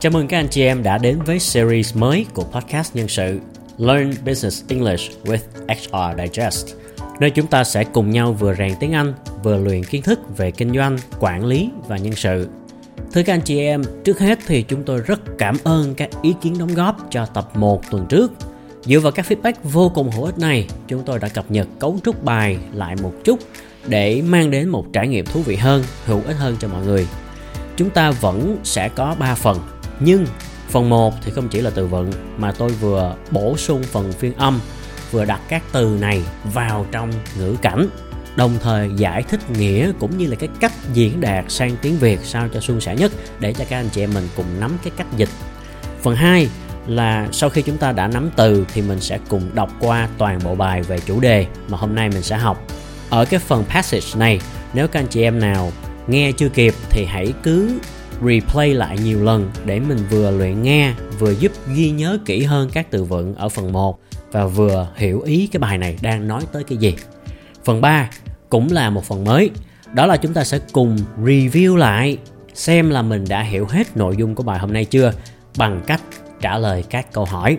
Chào mừng các anh chị em đã đến với series mới của podcast nhân sự Learn Business English with HR Digest nơi chúng ta sẽ cùng nhau vừa rèn tiếng Anh, vừa luyện kiến thức về kinh doanh, quản lý và nhân sự. Thưa các anh chị em, trước hết thì chúng tôi rất cảm ơn các ý kiến đóng góp cho tập 1 tuần trước. Dựa vào các feedback vô cùng hữu ích này, chúng tôi đã cập nhật cấu trúc bài lại một chút để mang đến một trải nghiệm thú vị hơn, hữu ích hơn cho mọi người. Chúng ta vẫn sẽ có 3 phần, nhưng phần 1 thì không chỉ là từ vựng mà tôi vừa bổ sung phần phiên âm, vừa đặt các từ này vào trong ngữ cảnh đồng thời giải thích nghĩa cũng như là cái cách diễn đạt sang tiếng Việt sao cho suôn sẻ nhất để cho các anh chị em mình cùng nắm cái cách dịch. Phần 2 là sau khi chúng ta đã nắm từ thì mình sẽ cùng đọc qua toàn bộ bài về chủ đề mà hôm nay mình sẽ học. Ở cái phần passage này, nếu các anh chị em nào nghe chưa kịp thì hãy cứ replay lại nhiều lần để mình vừa luyện nghe vừa giúp ghi nhớ kỹ hơn các từ vựng ở phần 1 và vừa hiểu ý cái bài này đang nói tới cái gì. Phần 3 cũng là một phần mới, đó là chúng ta sẽ cùng review lại xem là mình đã hiểu hết nội dung của bài hôm nay chưa bằng cách trả lời các câu hỏi.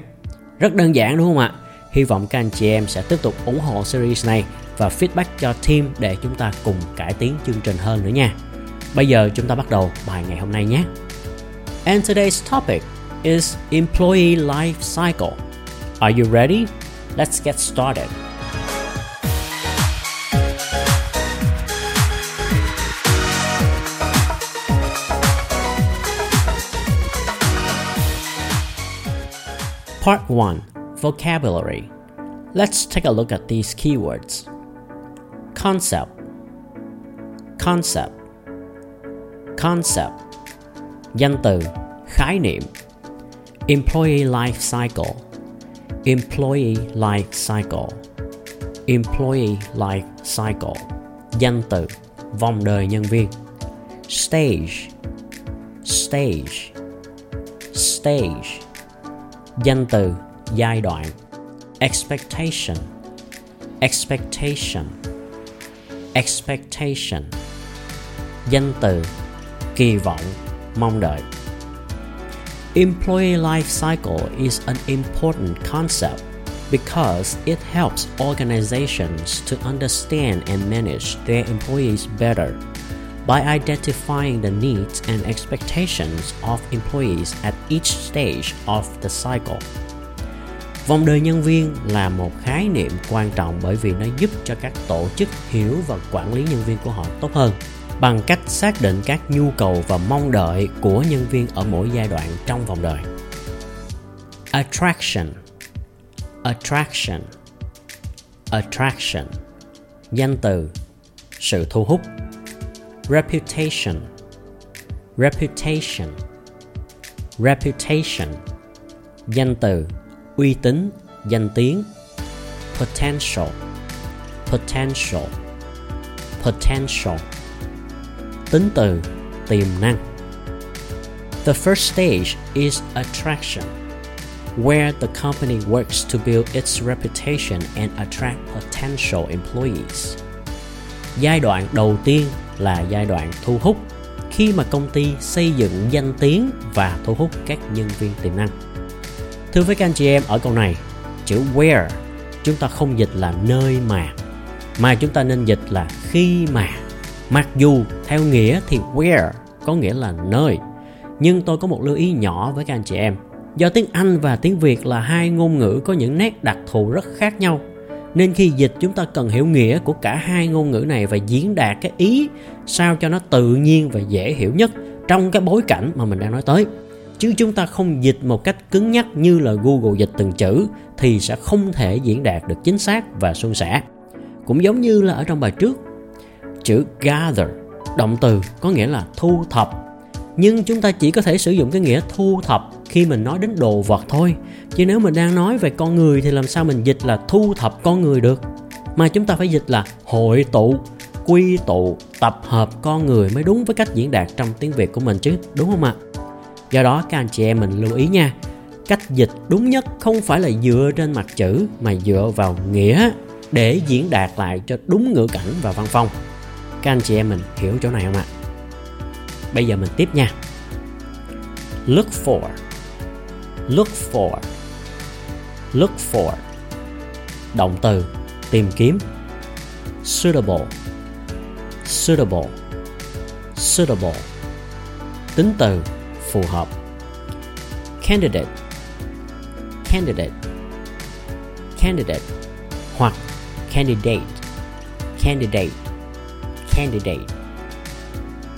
Rất đơn giản đúng không ạ? Hy vọng các anh chị em sẽ tiếp tục ủng hộ series này và feedback cho team để chúng ta cùng cải tiến chương trình hơn nữa nha. Bây giờ chúng ta bắt đầu bài ngày hôm nay nhé. And today's topic is employee life cycle. Are you ready? Let's get started. Part 1 Vocabulary. Let's take a look at these keywords. Concept. Concept. Concept. Danh từ, khái niệm. Employee life cycle. Employee life cycle. Employee life cycle. Danh từ, vòng đời nhân viên. Stage. Stage. Stage danh từ giai đoạn expectation expectation expectation danh từ kỳ vọng, mong đợi employee life cycle is an important concept because it helps organizations to understand and manage their employees better by identifying the needs and expectations of employees at each stage of the cycle. Vòng đời nhân viên là một khái niệm quan trọng bởi vì nó giúp cho các tổ chức hiểu và quản lý nhân viên của họ tốt hơn bằng cách xác định các nhu cầu và mong đợi của nhân viên ở mỗi giai đoạn trong vòng đời. Attraction. Attraction. Attraction. Danh từ. Sự thu hút. Reputation. Reputation. Reputation. Danh từ. Uy tín. Danh tiếng. Potential. Potential. Potential tính từ tiềm năng the first stage is attraction where the company works to build its reputation and attract potential employees giai đoạn đầu tiên là giai đoạn thu hút khi mà công ty xây dựng danh tiếng và thu hút các nhân viên tiềm năng. Thưa với các anh chị em ở câu này, chữ where chúng ta không dịch là nơi mà mà chúng ta nên dịch là khi mà. Mặc dù theo nghĩa thì where có nghĩa là nơi, nhưng tôi có một lưu ý nhỏ với các anh chị em. Do tiếng Anh và tiếng Việt là hai ngôn ngữ có những nét đặc thù rất khác nhau nên khi dịch chúng ta cần hiểu nghĩa của cả hai ngôn ngữ này và diễn đạt cái ý sao cho nó tự nhiên và dễ hiểu nhất trong cái bối cảnh mà mình đang nói tới chứ chúng ta không dịch một cách cứng nhắc như là Google dịch từng chữ thì sẽ không thể diễn đạt được chính xác và suôn sẻ. Cũng giống như là ở trong bài trước, chữ gather, động từ có nghĩa là thu thập. Nhưng chúng ta chỉ có thể sử dụng cái nghĩa thu thập khi mình nói đến đồ vật thôi. Chứ nếu mình đang nói về con người thì làm sao mình dịch là thu thập con người được? Mà chúng ta phải dịch là hội tụ, quy tụ, tập hợp con người mới đúng với cách diễn đạt trong tiếng việt của mình chứ, đúng không ạ? Do đó, các anh chị em mình lưu ý nha, cách dịch đúng nhất không phải là dựa trên mặt chữ, mà dựa vào nghĩa để diễn đạt lại cho đúng ngữ cảnh và văn phong các anh chị em mình hiểu chỗ này không ạ? Bây giờ mình tiếp nha. Look for. Look for. Look for. Động từ, tìm kiếm. Suitable. Suitable. Suitable. Tính từ, phù hợp. Candidate. Candidate. Candidate hoặc candidate. Candidate candidate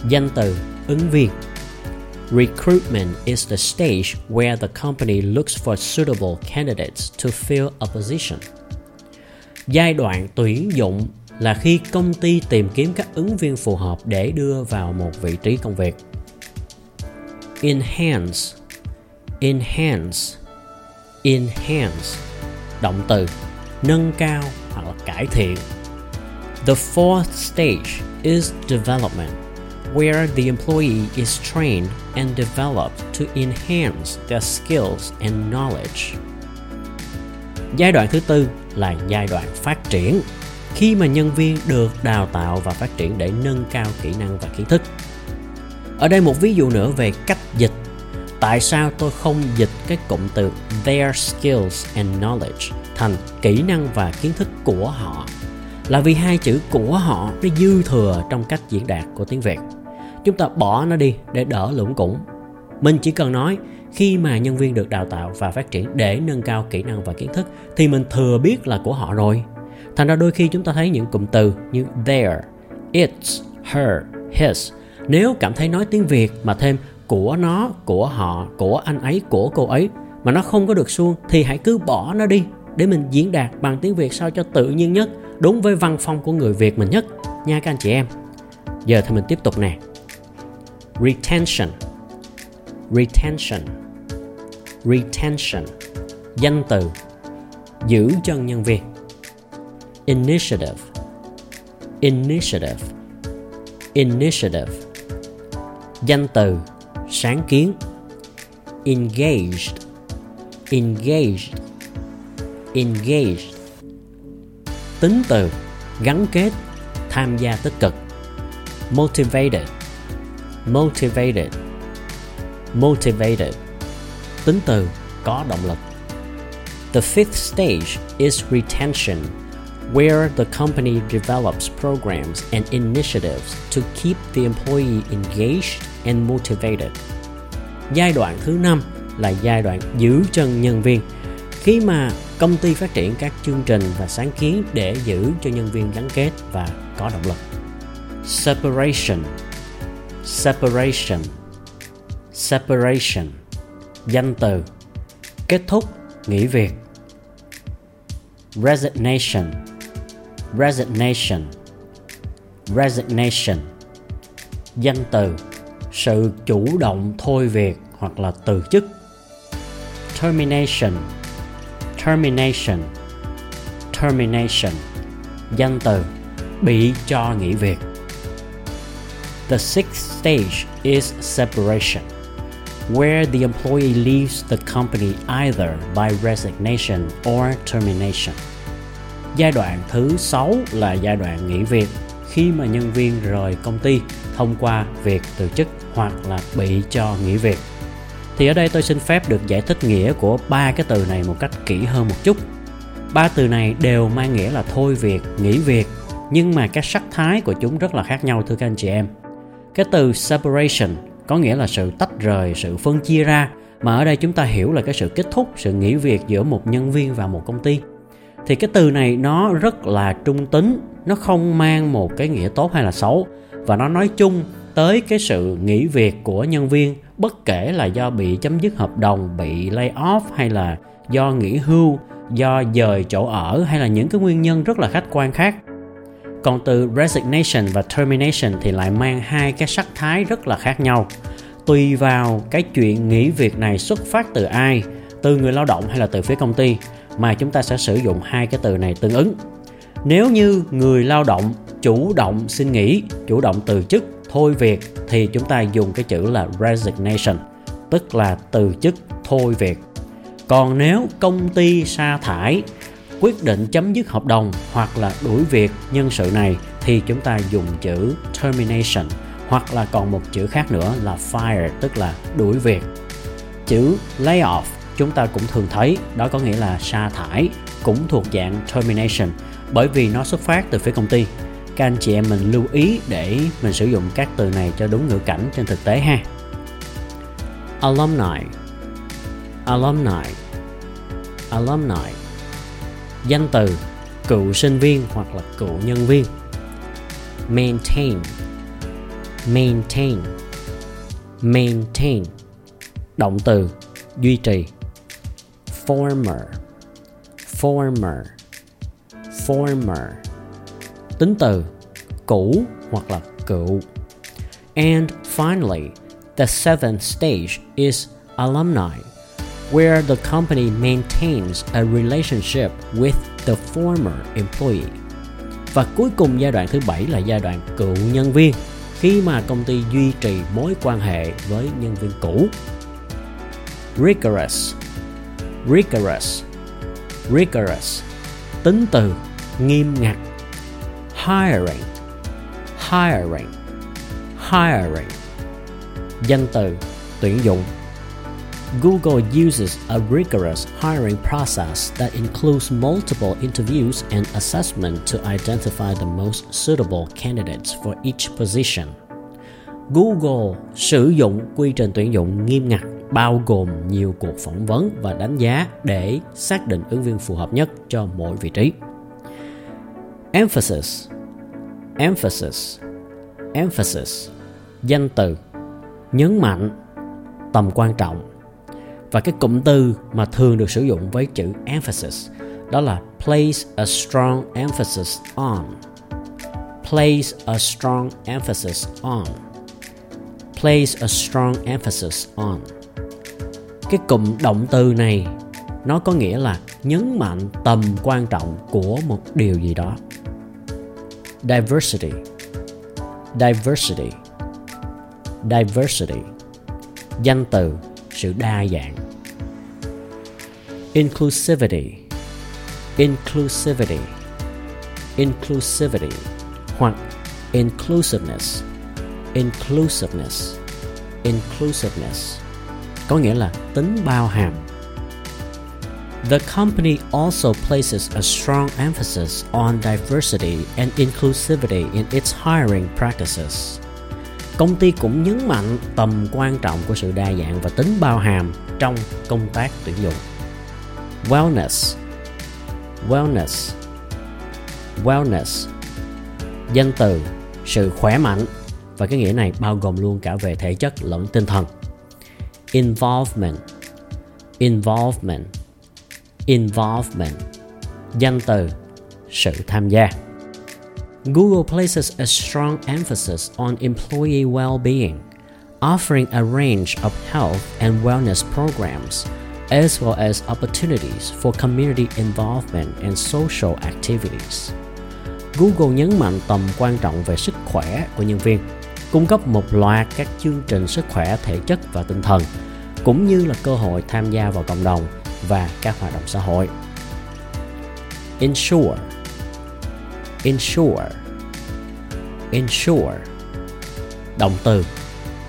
danh từ, ứng viên Recruitment is the stage where the company looks for suitable candidates to fill a position. Giai đoạn tuyển dụng là khi công ty tìm kiếm các ứng viên phù hợp để đưa vào một vị trí công việc. Enhance Enhance Enhance Động từ nâng cao hoặc là cải thiện. The fourth stage is development where the employee is trained and developed to enhance their skills and knowledge. Giai đoạn thứ tư là giai đoạn phát triển, khi mà nhân viên được đào tạo và phát triển để nâng cao kỹ năng và kiến thức. Ở đây một ví dụ nữa về cách dịch. Tại sao tôi không dịch cái cụm từ their skills and knowledge thành kỹ năng và kiến thức của họ? Là vì hai chữ của họ nó dư thừa trong cách diễn đạt của tiếng Việt. Chúng ta bỏ nó đi để đỡ lũng củng. Mình chỉ cần nói, khi mà nhân viên được đào tạo và phát triển để nâng cao kỹ năng và kiến thức, thì mình thừa biết là của họ rồi. Thành ra đôi khi chúng ta thấy những cụm từ như there, it's, her, his. Nếu cảm thấy nói tiếng việt mà thêm của nó, của họ, của anh ấy, của cô ấy mà nó không có được suông, thì hãy cứ bỏ nó đi để mình diễn đạt bằng tiếng việt sao cho tự nhiên nhất đúng với văn phong của người việt mình nhất. Nha các anh chị em. Giờ thì mình tiếp tục nè. Retention. Retention. Retention. Danh từ. Giữ chân nhân viên. Initiative. Initiative. Initiative. Danh từ. Sáng kiến. Engaged. Engaged. Engaged tính từ gắn kết, tham gia tích cực. Motivated. Motivated. Motivated. Tính từ có động lực. The fifth stage is retention, where the company develops programs and initiatives to keep the employee engaged and motivated. Giai đoạn thứ năm là giai đoạn giữ chân nhân viên khi mà công ty phát triển các chương trình và sáng kiến để giữ cho nhân viên gắn kết và có động lực. Separation. Separation. Separation. Danh từ. Kết thúc nghỉ việc. Resignation. Resignation. Resignation. Danh từ. Sự chủ động thôi việc hoặc là từ chức. Termination termination termination danh từ bị cho nghỉ việc The sixth stage is separation, where the employee leaves the company either by resignation or termination. Giai đoạn thứ 6 là giai đoạn nghỉ việc, khi mà nhân viên rời công ty thông qua việc từ chức hoặc là bị cho nghỉ việc. Thì ở đây tôi xin phép được giải thích nghĩa của ba cái từ này một cách kỹ hơn một chút. Ba từ này đều mang nghĩa là thôi việc, nghỉ việc, nhưng mà các sắc thái của chúng rất là khác nhau thưa các anh chị em cái từ separation có nghĩa là sự tách rời sự phân chia ra mà ở đây chúng ta hiểu là cái sự kết thúc sự nghỉ việc giữa một nhân viên và một công ty thì cái từ này nó rất là trung tính nó không mang một cái nghĩa tốt hay là xấu và nó nói chung tới cái sự nghỉ việc của nhân viên, bất kể là do bị chấm dứt hợp đồng, bị lay off hay là do nghỉ hưu, do dời chỗ ở hay là những cái nguyên nhân rất là khách quan khác. Còn từ resignation và termination thì lại mang hai cái sắc thái rất là khác nhau. Tùy vào cái chuyện nghỉ việc này xuất phát từ ai, từ người lao động hay là từ phía công ty, mà chúng ta sẽ sử dụng hai cái từ này tương ứng. Nếu như người lao động chủ động xin nghỉ, chủ động từ chức thôi việc thì chúng ta dùng cái chữ là resignation, tức là từ chức, thôi việc. Còn nếu công ty sa thải, quyết định chấm dứt hợp đồng hoặc là đuổi việc nhân sự này thì chúng ta dùng chữ termination hoặc là còn một chữ khác nữa là fire, tức là đuổi việc. Chữ layoff chúng ta cũng thường thấy, đó có nghĩa là sa thải cũng thuộc dạng termination bởi vì nó xuất phát từ phía công ty các anh chị em mình lưu ý để mình sử dụng các từ này cho đúng ngữ cảnh trên thực tế ha. Alumni. Alumni. Alumni. Danh từ, cựu sinh viên hoặc là cựu nhân viên. Maintain. Maintain. Maintain. Động từ, duy trì. Former. Former. Former tính từ cũ hoặc là cựu. And finally, the seventh stage is alumni, where the company maintains a relationship with the former employee. Và cuối cùng giai đoạn thứ bảy là giai đoạn cựu nhân viên, khi mà công ty duy trì mối quan hệ với nhân viên cũ. Rigorous. Rigorous. Rigorous. Tính từ nghiêm ngặt hiring. Hiring. Hiring. Danh từ, tuyển dụng. Google uses a rigorous hiring process that includes multiple interviews and assessment to identify the most suitable candidates for each position. Google sử dụng quy trình tuyển dụng nghiêm ngặt, bao gồm nhiều cuộc phỏng vấn và đánh giá để xác định ứng viên phù hợp nhất cho mỗi vị trí. Emphasis. Emphasis. Emphasis. Danh từ. Nhấn mạnh. Tầm quan trọng. Và cái cụm từ mà thường được sử dụng với chữ emphasis, đó là place a strong emphasis on. Place a strong emphasis on. Place a strong emphasis on. Cái cụm động từ này, nó có nghĩa là nhấn mạnh tầm quan trọng của một điều gì đó diversity. Diversity. Diversity. Danh từ, sự đa dạng. Inclusivity. Inclusivity. Inclusivity. Hoặc inclusiveness. Inclusiveness. Inclusiveness. Có nghĩa là tính bao hàm. The company also places a strong emphasis on diversity and inclusivity in its hiring practices. Công ty cũng nhấn mạnh tầm quan trọng của sự đa dạng và tính bao hàm trong công tác tuyển dụng. Wellness Wellness Wellness Danh từ, sự khỏe mạnh và cái nghĩa này bao gồm luôn cả về thể chất lẫn tinh thần. Involvement Involvement involvement danh từ sự tham gia Google places a strong emphasis on employee well-being, offering a range of health and wellness programs as well as opportunities for community involvement and social activities. Google nhấn mạnh tầm quan trọng về sức khỏe của nhân viên, cung cấp một loạt các chương trình sức khỏe thể chất và tinh thần, cũng như là cơ hội tham gia vào cộng đồng và các hoạt động xã hội. Ensure. Ensure. Ensure. Động từ.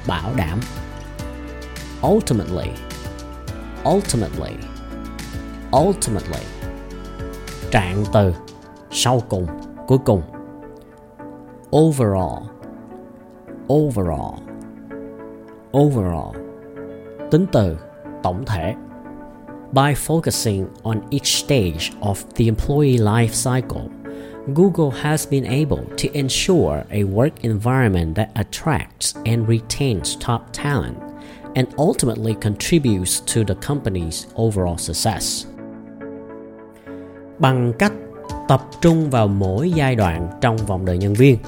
Bảo đảm. Ultimately. Ultimately. Ultimately. Trạng từ. Sau cùng, cuối cùng. Overall. Overall. Overall. Tính từ. Tổng thể. By focusing on each stage of the employee life cycle, Google has been able to ensure a work environment that attracts and retains top talent and ultimately contributes to the company's overall success. Bằng cách tập trung vào mỗi giai đoạn trong vòng đời nhân viên,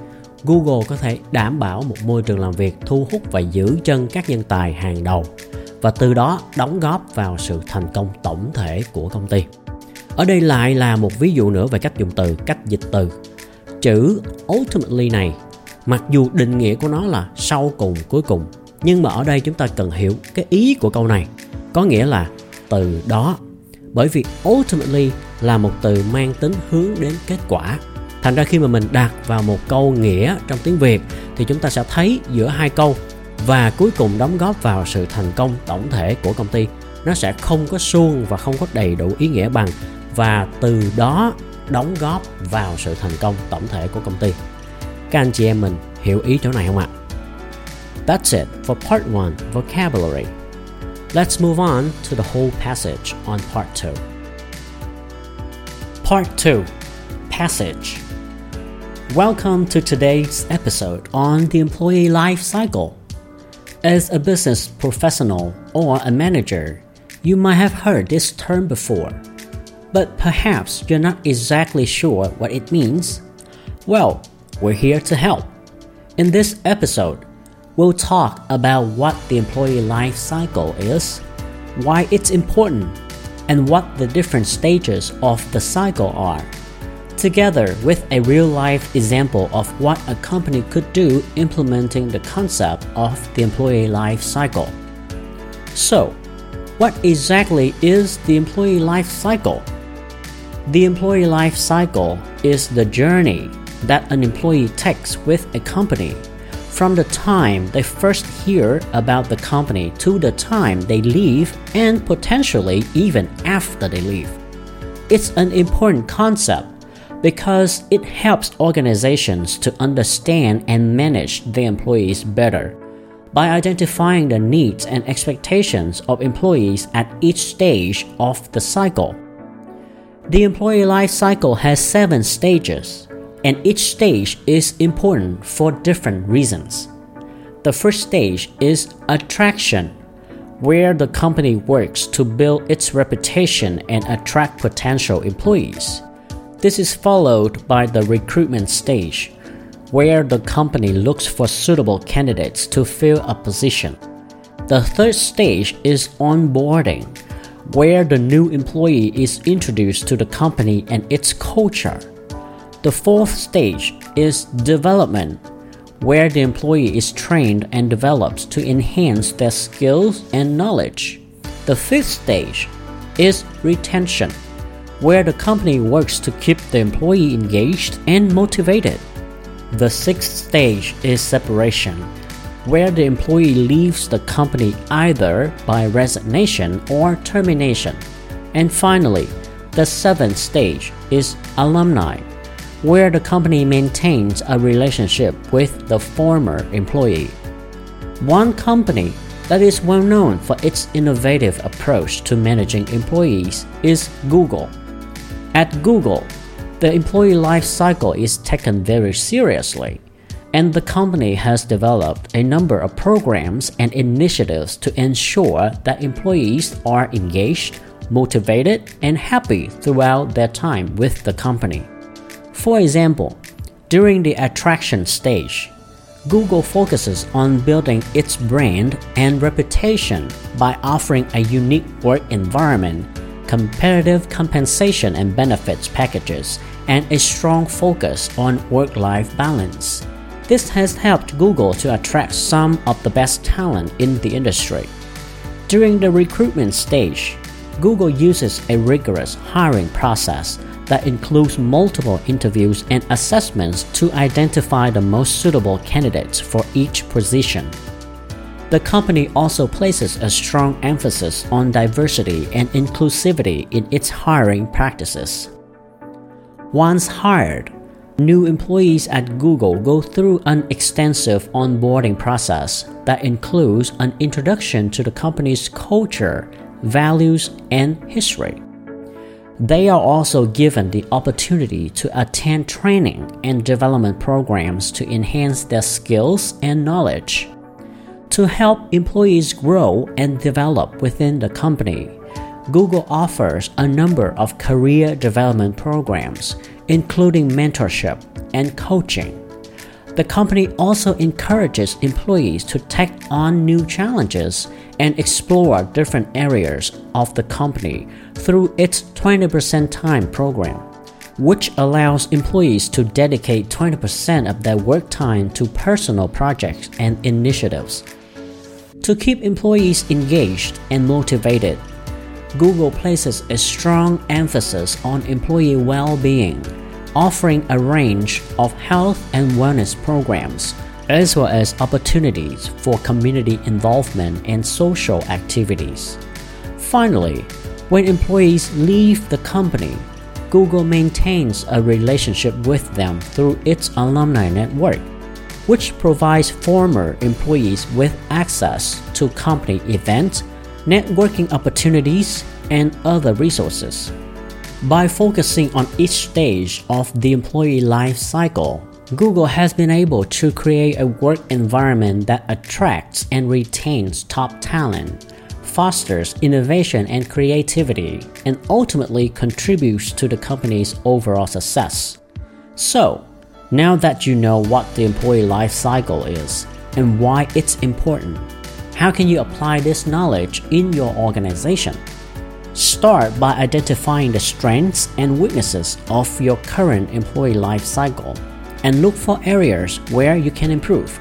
Google có thể đảm bảo một môi trường làm việc thu hút và giữ chân các nhân tài hàng đầu và từ đó đóng góp vào sự thành công tổng thể của công ty. Ở đây lại là một ví dụ nữa về cách dùng từ, cách dịch từ. Chữ ultimately này, mặc dù định nghĩa của nó là sau cùng, cuối cùng, nhưng mà ở đây chúng ta cần hiểu cái ý của câu này. Có nghĩa là từ đó. Bởi vì ultimately là một từ mang tính hướng đến kết quả. Thành ra khi mà mình đặt vào một câu nghĩa trong tiếng Việt thì chúng ta sẽ thấy giữa hai câu và cuối cùng đóng góp vào sự thành công tổng thể của công ty nó sẽ không có suông và không có đầy đủ ý nghĩa bằng và từ đó đóng góp vào sự thành công tổng thể của công ty các anh chị em mình hiểu ý chỗ này không ạ That's it for part 1 vocabulary. Let's move on to the whole passage on part 2. Part 2 Passage Welcome to today's episode on the employee life cycle. As a business professional or a manager, you might have heard this term before, but perhaps you're not exactly sure what it means. Well, we're here to help. In this episode, we'll talk about what the employee life cycle is, why it's important, and what the different stages of the cycle are together with a real life example of what a company could do implementing the concept of the employee life cycle. So, what exactly is the employee life cycle? The employee life cycle is the journey that an employee takes with a company from the time they first hear about the company to the time they leave and potentially even after they leave. It's an important concept because it helps organizations to understand and manage their employees better by identifying the needs and expectations of employees at each stage of the cycle. The employee life cycle has seven stages, and each stage is important for different reasons. The first stage is attraction, where the company works to build its reputation and attract potential employees. This is followed by the recruitment stage, where the company looks for suitable candidates to fill a position. The third stage is onboarding, where the new employee is introduced to the company and its culture. The fourth stage is development, where the employee is trained and developed to enhance their skills and knowledge. The fifth stage is retention where the company works to keep the employee engaged and motivated. The sixth stage is separation, where the employee leaves the company either by resignation or termination. And finally, the seventh stage is alumni, where the company maintains a relationship with the former employee. One company that is well known for its innovative approach to managing employees is Google. At Google, the employee life cycle is taken very seriously, and the company has developed a number of programs and initiatives to ensure that employees are engaged, motivated, and happy throughout their time with the company. For example, during the attraction stage, Google focuses on building its brand and reputation by offering a unique work environment competitive compensation and benefits packages, and a strong focus on work life balance. This has helped Google to attract some of the best talent in the industry. During the recruitment stage, Google uses a rigorous hiring process that includes multiple interviews and assessments to identify the most suitable candidates for each position. The company also places a strong emphasis on diversity and inclusivity in its hiring practices. Once hired, new employees at Google go through an extensive onboarding process that includes an introduction to the company's culture, values, and history. They are also given the opportunity to attend training and development programs to enhance their skills and knowledge. To help employees grow and develop within the company, Google offers a number of career development programs, including mentorship and coaching. The company also encourages employees to take on new challenges and explore different areas of the company through its 20% time program, which allows employees to dedicate 20% of their work time to personal projects and initiatives. To keep employees engaged and motivated, Google places a strong emphasis on employee well being, offering a range of health and wellness programs as well as opportunities for community involvement and social activities. Finally, when employees leave the company, Google maintains a relationship with them through its alumni network, which provides former employees with access to company events, networking opportunities, and other resources. By focusing on each stage of the employee life cycle, Google has been able to create a work environment that attracts and retains top talent, fosters innovation and creativity, and ultimately contributes to the company's overall success. So, now that you know what the employee life cycle is and why it's important, how can you apply this knowledge in your organization? Start by identifying the strengths and weaknesses of your current employee life cycle and look for areas where you can improve.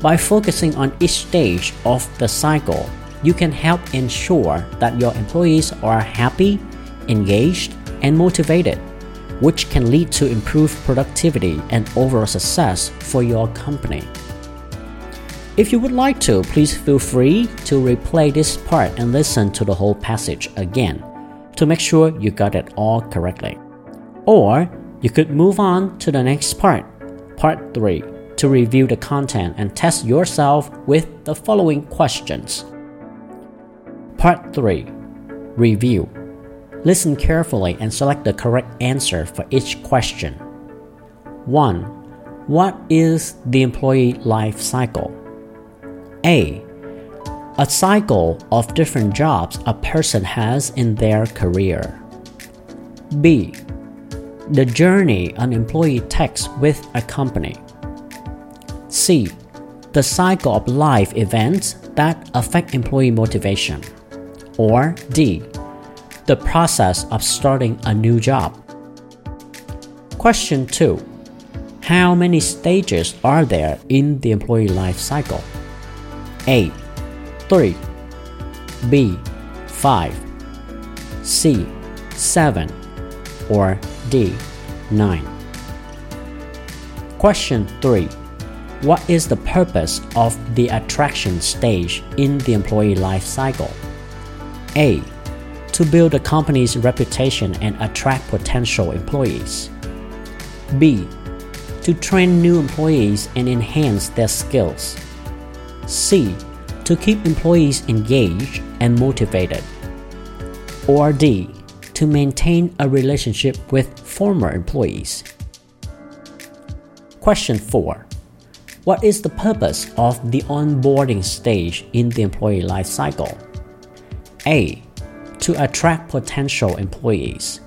By focusing on each stage of the cycle, you can help ensure that your employees are happy, engaged, and motivated, which can lead to improved productivity and overall success for your company. If you would like to, please feel free to replay this part and listen to the whole passage again to make sure you got it all correctly. Or you could move on to the next part, part 3, to review the content and test yourself with the following questions. Part 3 Review Listen carefully and select the correct answer for each question. 1. What is the employee life cycle? A. A cycle of different jobs a person has in their career. B the journey an employee takes with a company. C. The cycle of life events that affect employee motivation. Or D. The process of starting a new job. Question 2. How many stages are there in the employee life cycle? A. 3. B. 5. C. 7. Or D. 9. Question 3. What is the purpose of the attraction stage in the employee life cycle? A. To build a company's reputation and attract potential employees. B. To train new employees and enhance their skills. C. To keep employees engaged and motivated. Or D to maintain a relationship with former employees. Question 4. What is the purpose of the onboarding stage in the employee life cycle? A. To attract potential employees.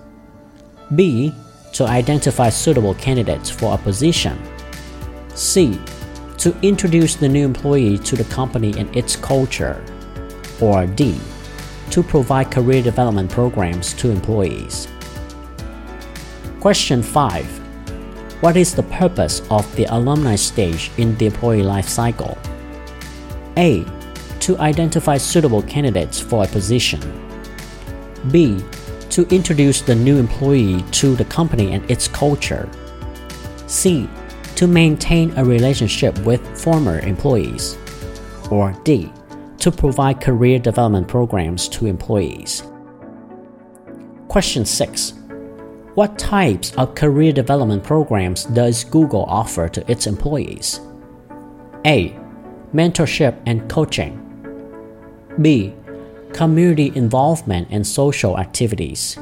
B. To identify suitable candidates for a position. C. To introduce the new employee to the company and its culture. Or D to provide career development programs to employees. Question 5. What is the purpose of the alumni stage in the employee life cycle? A. To identify suitable candidates for a position. B. To introduce the new employee to the company and its culture. C. To maintain a relationship with former employees. Or D to provide career development programs to employees. Question 6. What types of career development programs does Google offer to its employees? A. Mentorship and coaching. B. Community involvement and social activities.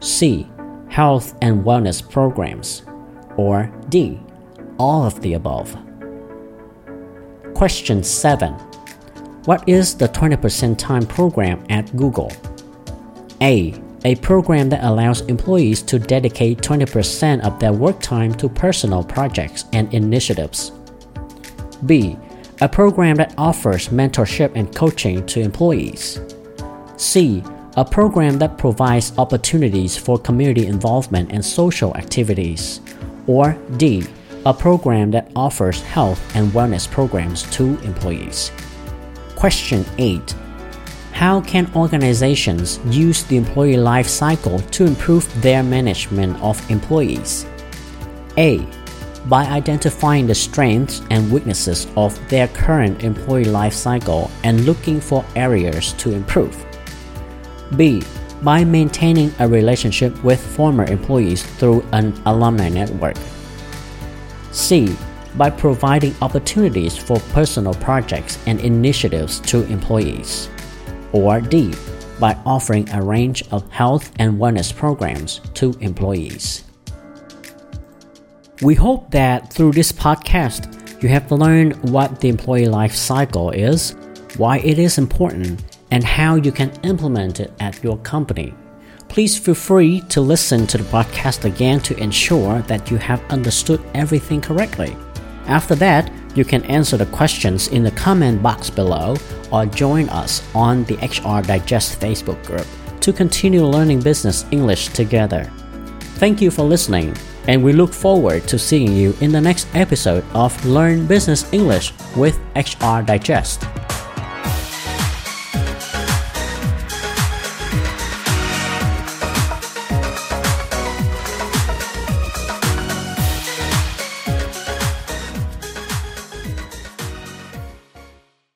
C. Health and wellness programs. Or D. All of the above. Question 7. What is the 20% time program at Google? A. A program that allows employees to dedicate 20% of their work time to personal projects and initiatives. B. A program that offers mentorship and coaching to employees. C. A program that provides opportunities for community involvement and social activities. Or D. A program that offers health and wellness programs to employees. Question 8 How can organizations use the employee life cycle to improve their management of employees? A. by identifying the strengths and weaknesses of their current employee life cycle and looking for areas to improve. B. By maintaining a relationship with former employees through an alumni network. C. By providing opportunities for personal projects and initiatives to employees. Or D. By offering a range of health and wellness programs to employees. We hope that through this podcast, you have learned what the employee life cycle is, why it is important, and how you can implement it at your company. Please feel free to listen to the podcast again to ensure that you have understood everything correctly. After that, you can answer the questions in the comment box below or join us on the HR Digest Facebook group to continue learning business English together. Thank you for listening and we look forward to seeing you in the next episode of Learn Business English with HR Digest.